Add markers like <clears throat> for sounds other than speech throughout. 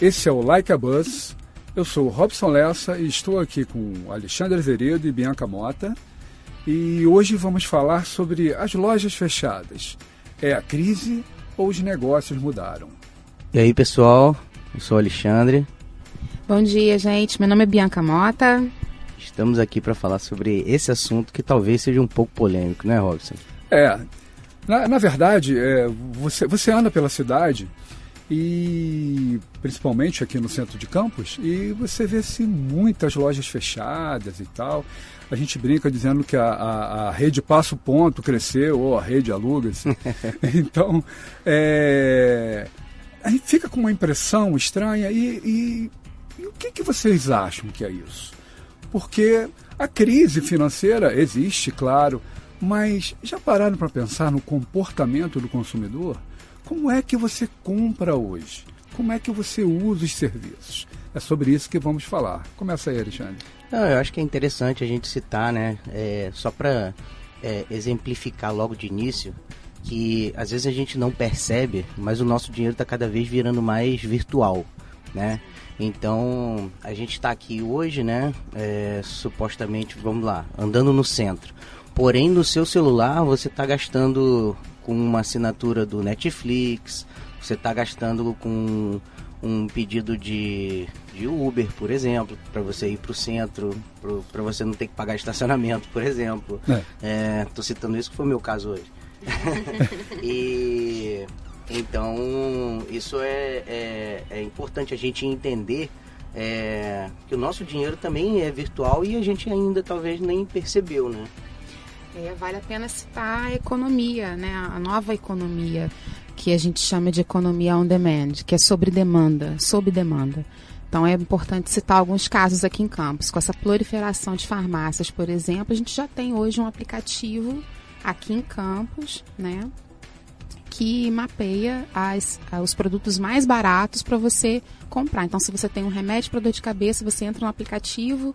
Esse é o Like a Buzz. Eu sou o Robson Lessa e estou aqui com Alexandre Veredo e Bianca Mota. E hoje vamos falar sobre as lojas fechadas. É a crise ou os negócios mudaram? E aí, pessoal? Eu sou o Alexandre. Bom dia, gente. Meu nome é Bianca Mota. Estamos aqui para falar sobre esse assunto que talvez seja um pouco polêmico, né, Robson? É. Na, na verdade, é, você, você anda pela cidade e principalmente aqui no centro de Campos, e você vê assim, muitas lojas fechadas e tal. A gente brinca dizendo que a, a, a rede Passo Ponto cresceu, ou a rede aluga-se. <laughs> então, é, a gente fica com uma impressão estranha. E, e, e o que, que vocês acham que é isso? Porque a crise financeira existe, claro, mas já pararam para pensar no comportamento do consumidor? Como é que você compra hoje? Como é que você usa os serviços? É sobre isso que vamos falar. Começa aí, Alexandre. Não, eu acho que é interessante a gente citar, né? É, só para é, exemplificar logo de início, que às vezes a gente não percebe, mas o nosso dinheiro está cada vez virando mais virtual, né? Então a gente está aqui hoje, né? É, supostamente, vamos lá, andando no centro. Porém, no seu celular você está gastando com uma assinatura do Netflix, você está gastando com um pedido de, de Uber, por exemplo, para você ir para o centro, para você não ter que pagar estacionamento, por exemplo. Estou é. citando isso que foi o meu caso hoje. <laughs> e então isso é, é, é, importante a gente entender é, que o nosso dinheiro também é virtual e a gente ainda talvez nem percebeu, né? É, vale a pena citar a economia, né? a nova economia, que a gente chama de economia on demand, que é sobre demanda, sob demanda. Então é importante citar alguns casos aqui em Campos. Com essa proliferação de farmácias, por exemplo, a gente já tem hoje um aplicativo aqui em Campos, né? Que mapeia as, os produtos mais baratos para você comprar. Então, se você tem um remédio para dor de cabeça, você entra no aplicativo,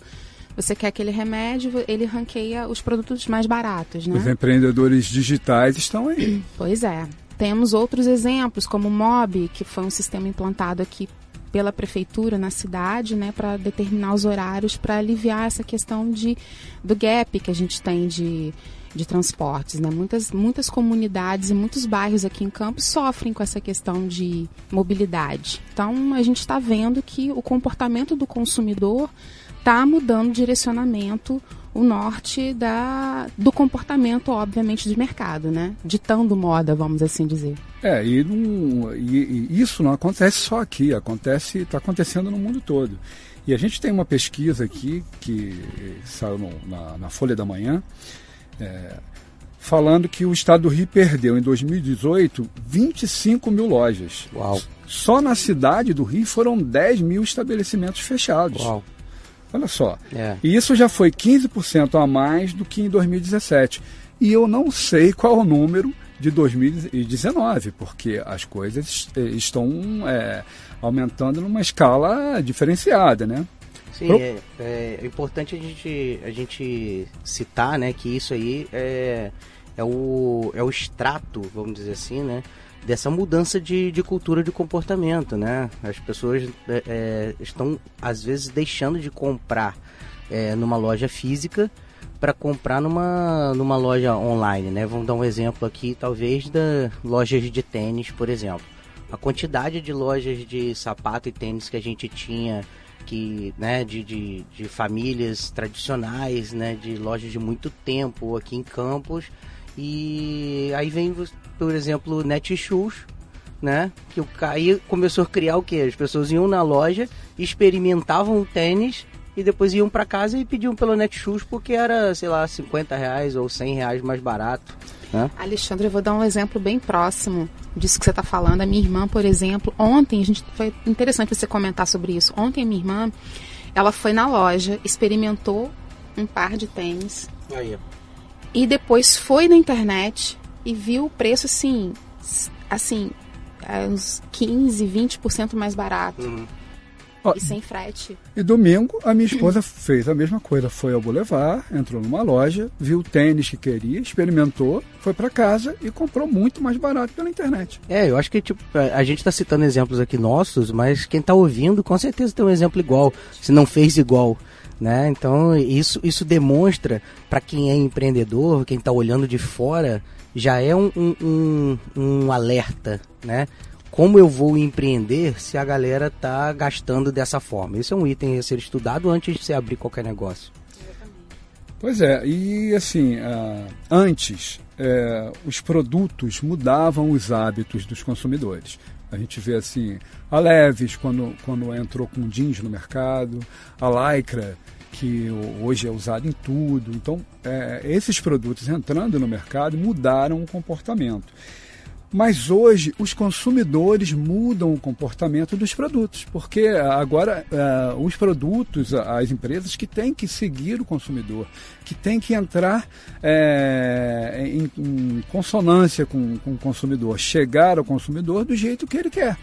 você quer aquele remédio, ele ranqueia os produtos mais baratos, né? Os empreendedores digitais estão aí. <clears throat> Pois é. Temos outros exemplos, como o MOB, que foi um sistema implantado aqui pela prefeitura na cidade, né, para determinar os horários para aliviar essa questão de do gap que a gente tem de, de transportes, né? Muitas muitas comunidades e muitos bairros aqui em Campos sofrem com essa questão de mobilidade. Então a gente está vendo que o comportamento do consumidor está mudando o direcionamento, o norte da, do comportamento, obviamente, de mercado, né? Ditando moda, vamos assim dizer. É, e, não, e, e isso não acontece só aqui, acontece, está acontecendo no mundo todo. E a gente tem uma pesquisa aqui que saiu no, na, na, Folha da Manhã, é, falando que o estado do Rio perdeu em 2018 25 mil lojas. Uau. Só na cidade do Rio foram 10 mil estabelecimentos fechados. Uau. Olha só. É. E isso já foi 15% a mais do que em 2017. E eu não sei qual é o número de 2019, porque as coisas eh, estão é, aumentando numa escala diferenciada, né? Sim, Pro... é, é, importante a gente, a gente citar né, que isso aí é, é, o, é o extrato, vamos dizer assim, né? Dessa mudança de, de cultura de comportamento, né? As pessoas é, é, estão, às vezes, deixando de comprar é, numa loja física para comprar numa, numa loja online, né? Vamos dar um exemplo aqui, talvez, da lojas de tênis, por exemplo. A quantidade de lojas de sapato e tênis que a gente tinha que, né, de, de, de famílias tradicionais, né, de lojas de muito tempo aqui em Campos, e aí vem, por exemplo, o Netshoes, né? Que o aí começou a criar o que? As pessoas iam na loja, experimentavam o tênis e depois iam para casa e pediam pelo Netshoes porque era, sei lá, 50 reais ou 100 reais mais barato. Né? Alexandre, eu vou dar um exemplo bem próximo disso que você está falando. A minha irmã, por exemplo, ontem, a gente foi interessante você comentar sobre isso. Ontem a minha irmã, ela foi na loja, experimentou um par de tênis. Aí. E depois foi na internet e viu o preço assim, assim, é uns 15, 20% mais barato. Uhum. e sem frete. E domingo a minha esposa <clears throat> fez a mesma coisa. Foi ao Boulevard, entrou numa loja, viu o tênis que queria, experimentou, foi para casa e comprou muito mais barato pela internet. É, eu acho que tipo, a gente está citando exemplos aqui nossos, mas quem está ouvindo com certeza tem um exemplo igual, se não fez igual. Né? Então isso, isso demonstra para quem é empreendedor, quem está olhando de fora, já é um, um, um, alerta, né? como eu vou empreender se a galera tá gastando dessa forma? Isso é um item a ser estudado antes de você abrir qualquer negócio. Pois é, e assim, uh, antes uh, os produtos mudavam os hábitos dos consumidores. A gente vê assim, a Leves quando, quando entrou com jeans no mercado, a Lycra que hoje é usado em tudo. Então, é, esses produtos entrando no mercado mudaram o comportamento. Mas hoje os consumidores mudam o comportamento dos produtos, porque agora uh, os produtos, as empresas que têm que seguir o consumidor, que têm que entrar é, em, em, consonância com, com o consumidor, chegar ao consumidor do jeito que ele quer.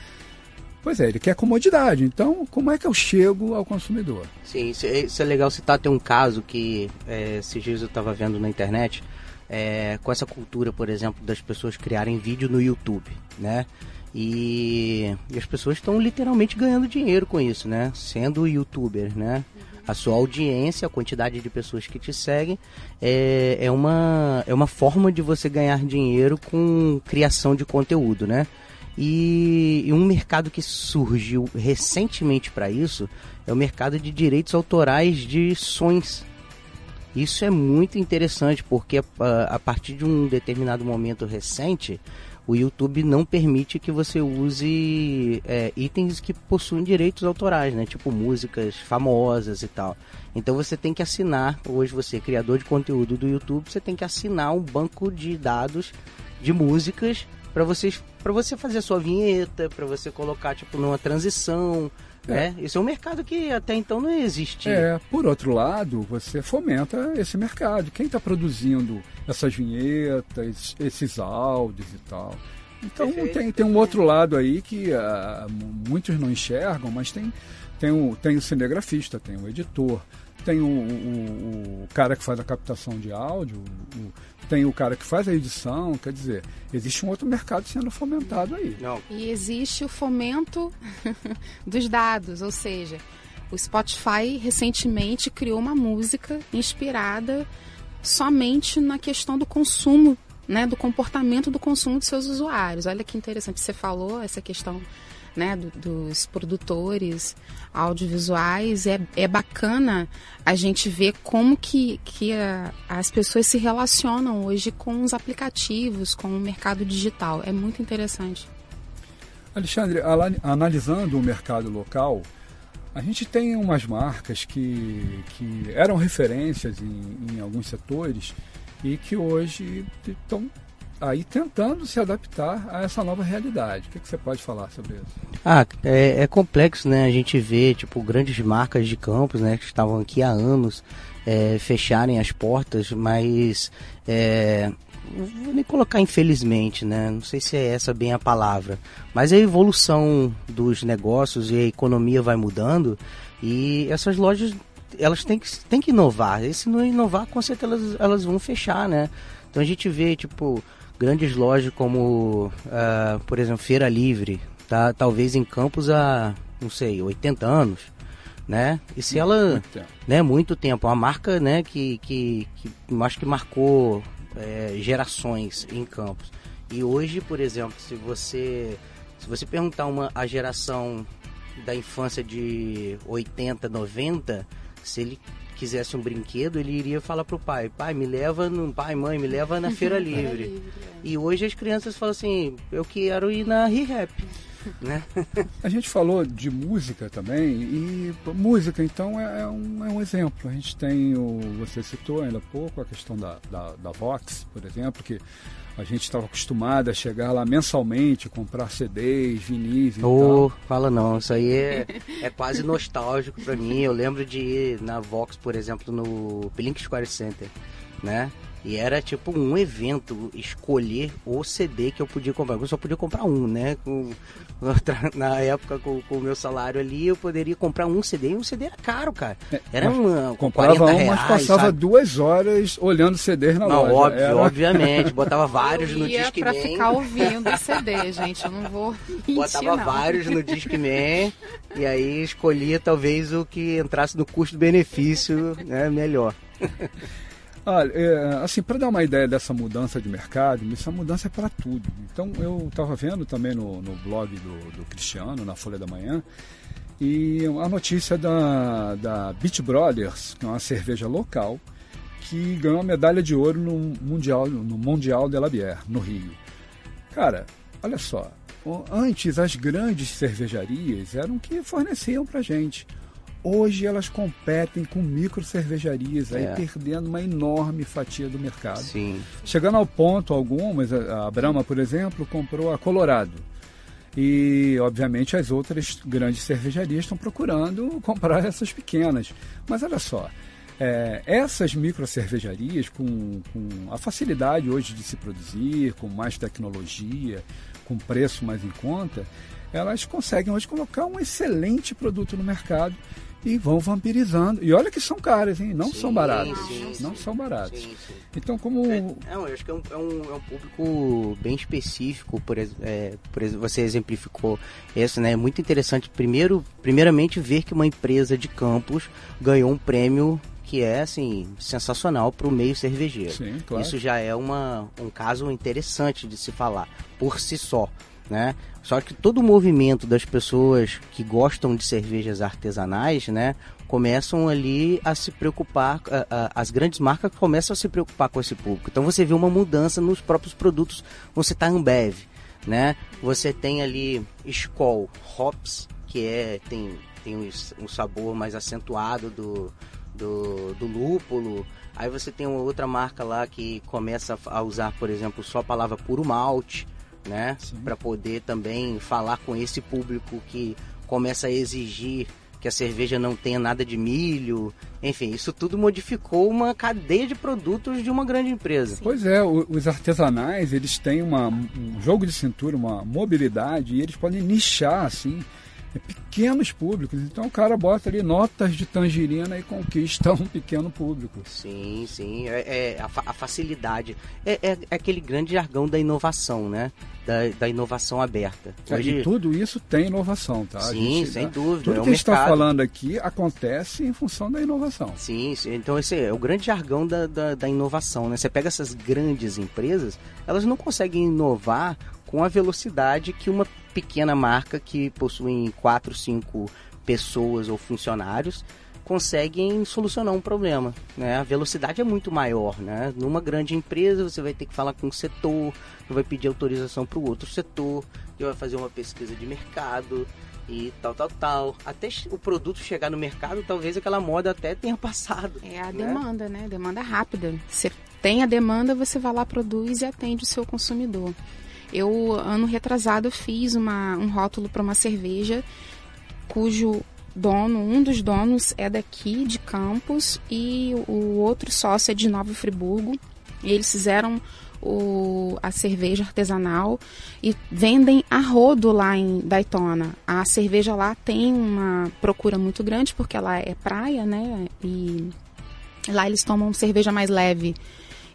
Pois é, ele quer comodidade. Então, como é que eu chego ao consumidor? Sim, isso é, é legal citar. Tem um caso que é, esses dias eu estava vendo na internet é, com essa cultura, por exemplo, das pessoas criarem vídeo no YouTube, né? E, e as pessoas estão literalmente ganhando dinheiro com isso, né? Sendo youtuber, né? A sua audiência, a quantidade de pessoas que te seguem é, é, uma, é uma forma de você ganhar dinheiro com criação de conteúdo, né? E, e um mercado que surgiu recentemente para isso é o mercado de direitos autorais de sons, isso é muito interessante porque a, a partir de um determinado momento recente, o YouTube não permite que você use é, itens que possuem direitos autorais, né? Tipo músicas famosas e tal. Então você tem que assinar, hoje você é criador de conteúdo do YouTube, você tem que assinar um banco de dados de músicas para para você fazer a sua vinheta, para você colocar tipo numa transição, é. é. Isso é um mercado que até então não existia. É, por outro lado, você fomenta esse mercado. Quem está produzindo essas vinhetas, esses áudios e tal. Então tem, tem um outro lado aí que uh, muitos não enxergam, mas tem, tem, o, tem o cinegrafista, tem o editor, tem o, o, o cara que faz a captação de áudio, o, tem o cara que faz a edição, quer dizer, existe um outro mercado sendo fomentado aí. Não. E existe o fomento <laughs> dos dados, ou seja, o Spotify recentemente criou uma música inspirada somente na questão do consumo, né, do comportamento do consumo de seus usuários. Olha que interessante, você falou essa questão né, do, dos produtores audiovisuais, é, é bacana a gente ver como que, que a, as pessoas se relacionam hoje com os aplicativos, com o mercado digital. É muito interessante. Alexandre, analisando o mercado local, a gente tem umas marcas que, que eram referências em, em alguns setores e que hoje estão aí tentando se adaptar a essa nova realidade. O que, que você pode falar sobre isso? Ah, é, é, complexo, né? A gente vê, tipo, grandes marcas de campos, né? Que estavam aqui há anos, é, fecharem as portas, mas... É, vou nem colocar infelizmente, né? Não sei se é essa bem a palavra. Mas a evolução dos negócios e a economia vai mudando e essas lojas elas têm que, têm que inovar. E se não inovar, com certeza elas, elas vão fechar, né? Então a gente vê, tipo, grandes lojas como, uh, por exemplo, Feira Livre, tá? Talvez em Campos há, não sei, 80 anos, né? E se ela, muito tempo. né, muito tempo, uma marca, né, que, que, que acho que marcou é, gerações em Campos. E hoje, por exemplo, se você se você perguntar uma a geração da infância de 80, 90, se ele quisesse um brinquedo, ele iria falar pro pai, pai, me leva no. Pai, mãe, me leva na feira <laughs> livre. livre é. E hoje as crianças falam assim, eu quero ir na ReHap. <laughs> Né? A gente falou de música também, e música então é, é, um, é um exemplo. A gente tem o. Você citou ainda há pouco a questão da, da, da Vox, por exemplo, que a gente estava acostumado a chegar lá mensalmente, comprar CDs, vinis e oh, tal. fala não, isso aí é, é quase nostálgico para mim. Eu lembro de ir na Vox, por exemplo, no Blink Square Center, né? E era tipo um evento escolher o CD que eu podia comprar. Eu só podia comprar um, né? Com, <laughs> na época, com, com o meu salário ali, eu poderia comprar um CD e um CD era caro, cara. É, era uma. Comprava um, mas passava sabe? duas horas olhando CDs na não, loja. Óbvio, era... obviamente. <laughs> Botava vários no Disque pra ficar ouvindo o CD, gente. Eu não vou. <laughs> Mentir, Botava não. vários no Discman e aí escolhia talvez o que entrasse no custo-benefício né, melhor. Olha, é, assim, para dar uma ideia dessa mudança de mercado, essa mudança é para tudo. Então, eu estava vendo também no, no blog do, do, Cristiano, na Folha da Manhã, e a notícia da, da Beach Brothers, que é uma cerveja local, que ganhou a medalha de ouro no Mundial, no Mundial de la Bière, no Rio. Cara, olha só, antes as grandes cervejarias eram que forneciam para gente. Hoje elas competem com micro cervejarias, aí é. perdendo uma enorme fatia do mercado. Sim. Chegando ao ponto, algumas, a Brahma, por exemplo, comprou a Colorado. E, obviamente, as outras grandes cervejarias estão procurando <laughs> comprar essas pequenas. Mas olha só, é, essas micro cervejarias, com, com a facilidade hoje de se produzir, com mais tecnologia, com preço mais em conta, elas conseguem hoje colocar um excelente produto no mercado e vão vampirizando. E olha que são caras, hein? Não sim, são baratos. Sim, não sim, são baratos. Então, como. É, não, eu acho que é um, é um, é um público bem específico, por, é, por você exemplificou isso, né? É muito interessante, primeiro, primeiramente, ver que uma empresa de campos ganhou um prêmio que é assim sensacional para o meio cervejeiro. Sim, claro. Isso já é uma, um caso interessante de se falar por si só né? Só que todo o movimento das pessoas que gostam de cervejas artesanais, né, começam ali a se preocupar, a, a, as grandes marcas começam a se preocupar com esse público. Então você vê uma mudança nos próprios produtos. Você tá Ambev, né? Você tem ali Skoll Hops, que é tem tem um, um sabor mais acentuado do, do, do lúpulo. Aí você tem uma outra marca lá que começa a usar, por exemplo, só a palavra puro malte né? Para poder também falar com esse público que começa a exigir que a cerveja não tenha nada de milho. Enfim, isso tudo modificou uma cadeia de produtos de uma grande empresa. Pois é, os artesanais, eles têm uma, um jogo de cintura, uma mobilidade, e eles podem nichar, assim, é pequenos públicos. Então o cara bota ali notas de tangerina e conquista um pequeno público. Sim, sim. É, é a, a, facilidade. É, é, aquele grande jargão da inovação, né? Da, da inovação aberta. É, Hoje... E tudo isso tem inovação, tá? Sim, gente, sem dúvida. Tudo é que a gente está falando aqui acontece em função da inovação. Sim, sim. então esse é o grande jargão da, da, da inovação, né? Você pega essas grandes empresas, elas não conseguem inovar com a velocidade que uma pequena marca que possui 4, 5 pessoas ou funcionários conseguem solucionar um problema. Né? A velocidade é muito maior. Né? Numa grande empresa, você vai ter que falar com um setor, vai pedir autorização para o outro setor, que vai fazer uma pesquisa de mercado e tal, tal, tal. Até o produto chegar no mercado, talvez aquela moda até tenha passado. É a né? demanda, né? Demanda rápida. Você tem a demanda, você vai lá, produz e atende o seu consumidor. Eu, ano retrasado, fiz uma, um rótulo para uma cerveja cujo dono, um dos donos é daqui de Campos e o outro sócio é de Nova Friburgo. Eles fizeram o, a cerveja artesanal e vendem a rodo lá em Daytona. A cerveja lá tem uma procura muito grande porque ela é praia, né? E lá eles tomam cerveja mais leve.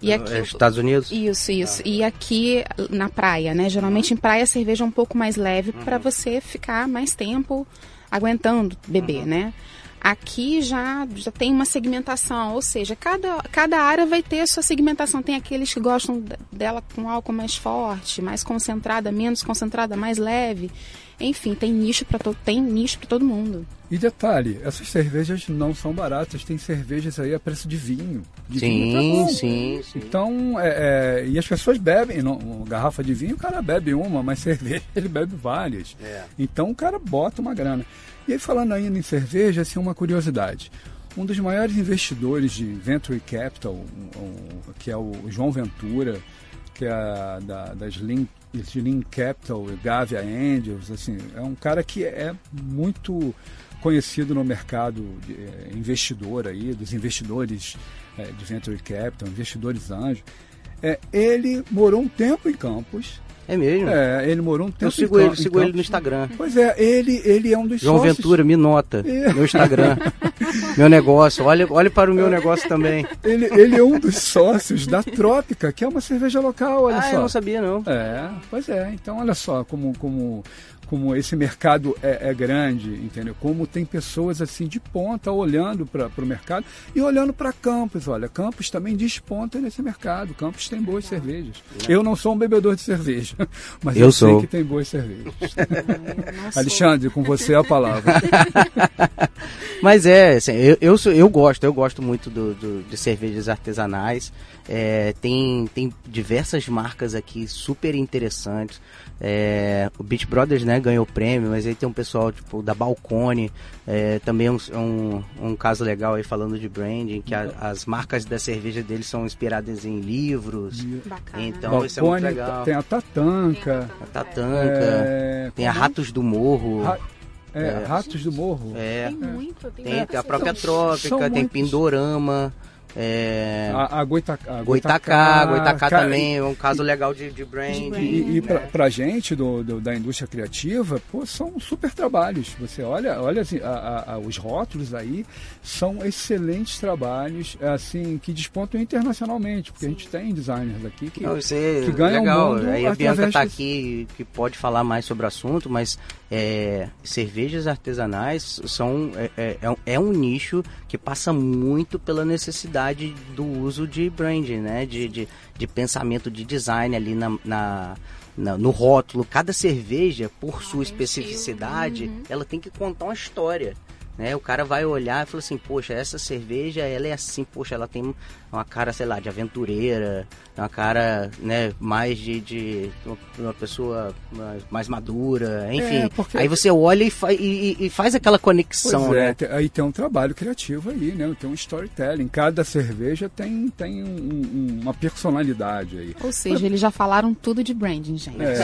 E aqui, é Estados Unidos? Isso, isso. Ah. E aqui na praia, né? Geralmente em praia a cerveja é um pouco mais leve uhum. para você ficar mais tempo aguentando beber, uhum. né? Aqui já, já tem uma segmentação, ou seja, cada, cada área vai ter a sua segmentação. Tem aqueles que gostam dela com álcool mais forte, mais concentrada, menos concentrada, mais leve. Enfim, tem nicho para tem nicho para todo mundo. E detalhe, essas cervejas não são baratas, tem cervejas aí a preço de vinho. De sim, vinho tá sim, sim. Então, é, é, e as pessoas bebem, não, uma garrafa de vinho o cara bebe uma, mas <laughs> cerveja ele bebe várias. É. Então o cara bota uma grana. E aí falando ainda em cerveja, assim, uma curiosidade. Um dos maiores investidores de Venture Capital, um, um, que é o João Ventura, que é a, da, das Link Slim Capital, Gavia Angels, assim, é um cara que é muito conhecido no mercado de, é, investidor aí, dos investidores é, de Venture Capital, investidores anjos. É, ele morou um tempo em Campos. É mesmo? É, ele morou um tempo Eu sigo em ele, em sigo ele Campos. no Instagram. Pois é, ele, ele é um dos João sócios. Ventura, me nota. É. Meu Instagram. <laughs> meu negócio. Olha, olha para o meu negócio também. Ele, ele é um dos sócios da Trópica, que é uma cerveja local, olha ah, só. eu não sabia, não. É, pois é. Então, olha só como, como, como esse mercado é, é grande, entendeu? Como tem pessoas assim de ponta olhando para o mercado e olhando para Campos. Olha, Campos também desponta nesse mercado. Campos tem boas cervejas. Eu não sou um bebedor de cerveja, <laughs> mas eu, Eu sei que tem boas cervejas. <laughs> Não sou. Alexandre, com você a palavra. <laughs> Mas é, assim, eu, eu, sou- eu gosto, eu gosto muito do, do- de cervejas artesanais. É, tem, tem diversas marcas aqui super interessantes. É, o Beach Brothers né, ganhou o prêmio, mas aí tem um pessoal tipo da Balcone, é, também um, um, um caso legal aí falando de branding, que a- as marcas da cerveja deles são inspiradas em livros. Bacana. Então isso é muito Balcone, legal. tem a Tatanca. A Tatanca, é, tem a como- Ratos do Morro. Ra- é, É. Ratos do Morro. É, Tem muito, tem, tem, a própria cerveja. Trópica, são tem muitos. Pindorama. É, A, a Goitacá. Goitacá, Goitacá cara, também é um caso legal de, de brand. E, e pra, pra gente do, do- da indústria criativa, pô, são super trabalhos. Você olha, olha assim, a- a- os rótulos aí são excelentes trabalhos, assim, que despontam internacionalmente, porque a gente tem designers aqui que. Não, isso é que ganha o legal. mundo Aí a Bianca tá desse- aqui que pode falar mais sobre o assunto, mas é, cervejas artesanais são é, é- é um- é um nicho que passa muito pela necessidade do uso de branding, né? De, de, de pensamento de design ali na, na- no rótulo. Cada cerveja, por sua tem especificidade, uhum. ela tem que contar uma história. Né? O cara vai olhar e fala assim, poxa, essa cerveja, ela é assim, poxa, ela tem uma cara, sei lá, de aventureira, uma cara, né, mais de, de uma pessoa mais, mais madura, enfim. É, porque- Aí você olha e, fa- e- e- faz aquela Pois conexão, é, né? aí tem um trabalho criativo aí, né? Tem um storytelling. Cada cerveja tem, tem um- um- uma personalidade aí. Ou seja, eles já falaram tudo de branding, gente. É.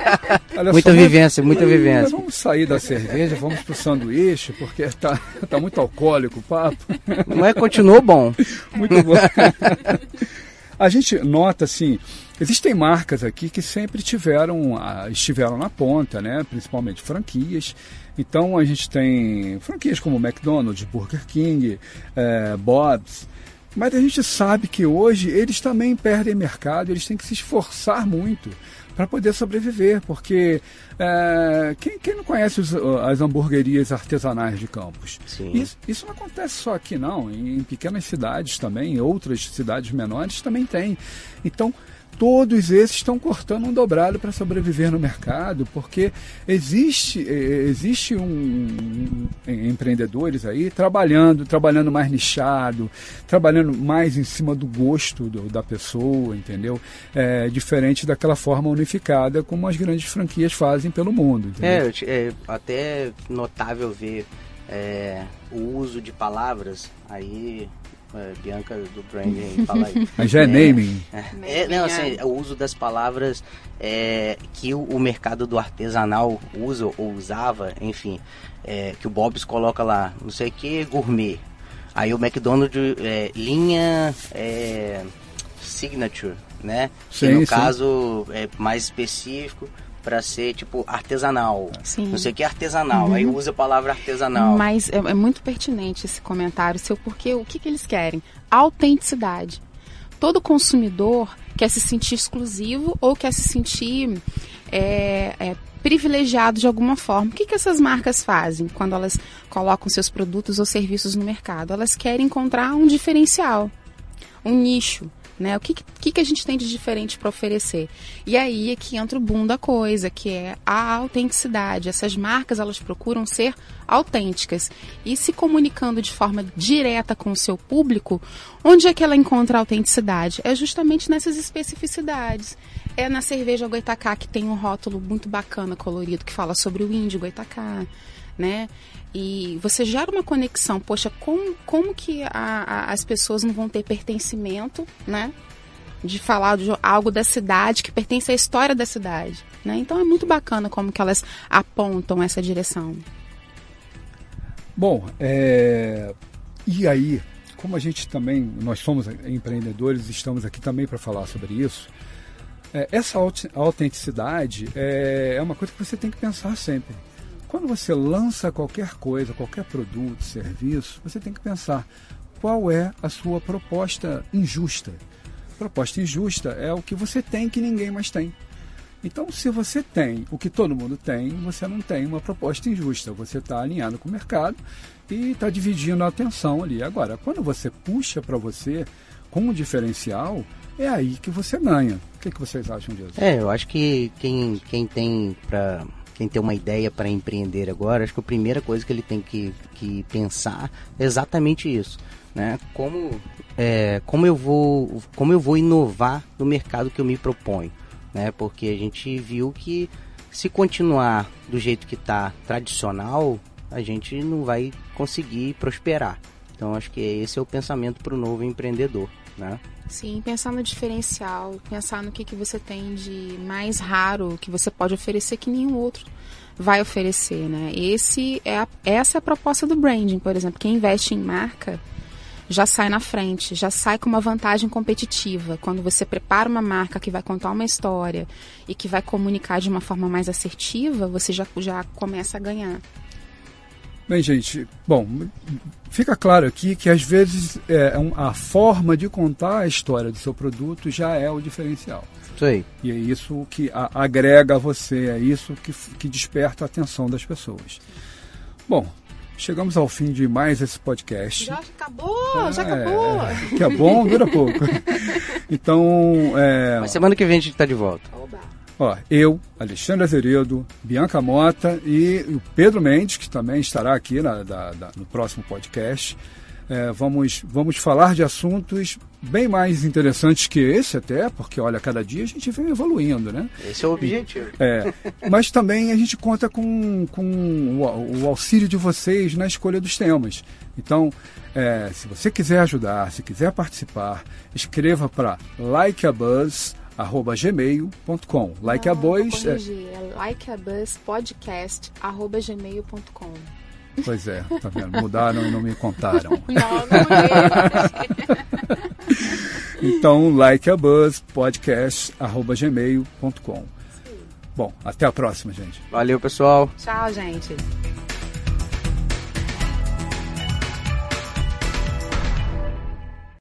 <laughs> Olha Muita só, vivência, muita Mas vivência. Vamos sair da cerveja, vamos pro sanduíche, porque tá, tá muito alcoólico o papo. Mas continuou bom. Muito bom. <laughs> A gente nota assim, existem marcas aqui que sempre tiveram, estiveram na ponta, né? Principalmente franquias. Então a gente tem franquias como McDonald's, Burger King, eh, Bob's. Mas a gente sabe que hoje eles também perdem mercado, eles têm que se esforçar muito para poder sobreviver, porque eh, quem, quem não conhece os- as hamburguerias artesanais de Campos? Isso, isso não acontece só aqui, não. Em, em pequenas cidades também, em outras cidades menores também tem. Então, todos esses estão cortando um dobrado para sobreviver no mercado, porque existe, eh, existe um, um- em- empreendedores aí trabalhando, trabalhando mais nichado, trabalhando mais em cima do gosto do- da pessoa, entendeu? É, diferente daquela forma unificada como as grandes franquias fazem pelo mundo. É, é até notável ver é, o uso de palavras. Aí, é, Bianca do branding <laughs> fala aí. Aí já é, É. naming. É, não, assim, o uso das palavras é, que o, o mercado do artesanal usa ou usava, enfim, é, que o Bob's coloca lá, não sei o que, gourmet. Aí o McDonald's, é, linha é, signature, né? Sim, que no sim. caso é mais específico para ser tipo artesanal. Sim. Não sei o que é artesanal, aí usa a palavra artesanal. Mas é, é muito pertinente esse comentário seu, porque o que, que eles querem? Autenticidade. Todo consumidor quer se sentir exclusivo ou quer se sentir é, é, privilegiado de alguma forma. O que, que essas marcas fazem quando elas colocam seus produtos ou serviços no mercado? Elas querem encontrar um diferencial, um nicho. Né? O que, que, que a gente tem de diferente para oferecer? E aí é que entra o boom da coisa, que é a autenticidade. Essas marcas elas procuram ser autênticas e se comunicando de forma direta com o seu público. Onde é que ela encontra a autenticidade? É justamente nessas especificidades. É na cerveja Goitacá que tem um rótulo muito bacana, colorido, que fala sobre o índio Goitacá, né? E você gera uma conexão, poxa, como, como que a- a- as pessoas não vão ter pertencimento, né? De falar de algo da cidade que pertence à história da cidade, né? Então é muito bacana como que elas apontam essa direção. Bom, é, e aí como a gente também, nós somos empreendedores, estamos aqui também para falar sobre isso. É, essa autenticidade é, é uma coisa que você tem que pensar sempre. Quando você lança qualquer coisa, qualquer produto, serviço, você tem que pensar qual é a sua proposta injusta. Proposta injusta é o que você tem que ninguém mais tem. Então, se você tem o que todo mundo tem, você não tem uma proposta injusta. Você está alinhado com o mercado e está dividindo a atenção ali. Agora, quando você puxa para você com um diferencial, é aí que você ganha. O que, que vocês acham disso? É, eu acho que quem, quem tem para quem tem uma ideia para empreender agora, acho que a primeira coisa que ele tem que, que pensar é exatamente isso, né? Como, é, como eu vou como eu vou inovar no mercado que eu me proponho, né? Porque a gente viu que se continuar do jeito que está tradicional, a gente não vai conseguir prosperar. Então acho que esse é o pensamento para o novo empreendedor, né? Sim, pensar no diferencial, pensar no que, que você tem de mais raro que você pode oferecer que nenhum outro vai oferecer, né? Esse é a, essa é a proposta do branding, por exemplo. Quem investe em marca já sai na frente, já sai com uma vantagem competitiva. Quando você prepara uma marca que vai contar uma história e que vai comunicar de uma forma mais assertiva, você já, já começa a ganhar. Bem, gente, bom, fica claro aqui que às vezes é, é a forma de contar a história do seu produto já é o diferencial. Isso aí. E é isso que a, agrega a você, é isso que, que desperta a atenção das pessoas. Bom, chegamos ao fim de mais esse podcast. Já acabou, é, já acabou. Que é bom, dura pouco. <laughs> então. É... Mas semana que vem a gente está de volta. Oba. Ó, eu, Alexandre Azeredo, Bianca Mota e o Pedro Mendes, que também estará aqui na, da, da, no próximo podcast. É, vamos, vamos falar de assuntos bem mais interessantes que esse até, porque olha, cada dia a gente vem evoluindo, né? Esse é o objetivo. É, mas também a gente conta com, com o, o auxílio de vocês na escolha dos temas. Então, é, se você quiser ajudar, se quiser participar, escreva para likeabuzz.com arroba gmail.com. Like a Buzz. É... é gmail.com. Pois é, tá vendo? Mudaram e não me contaram. <laughs> não, não <laughs> então, like a buzz podcast arroba gmail.com. Bom, até a próxima, gente. Valeu, pessoal. Tchau, gente.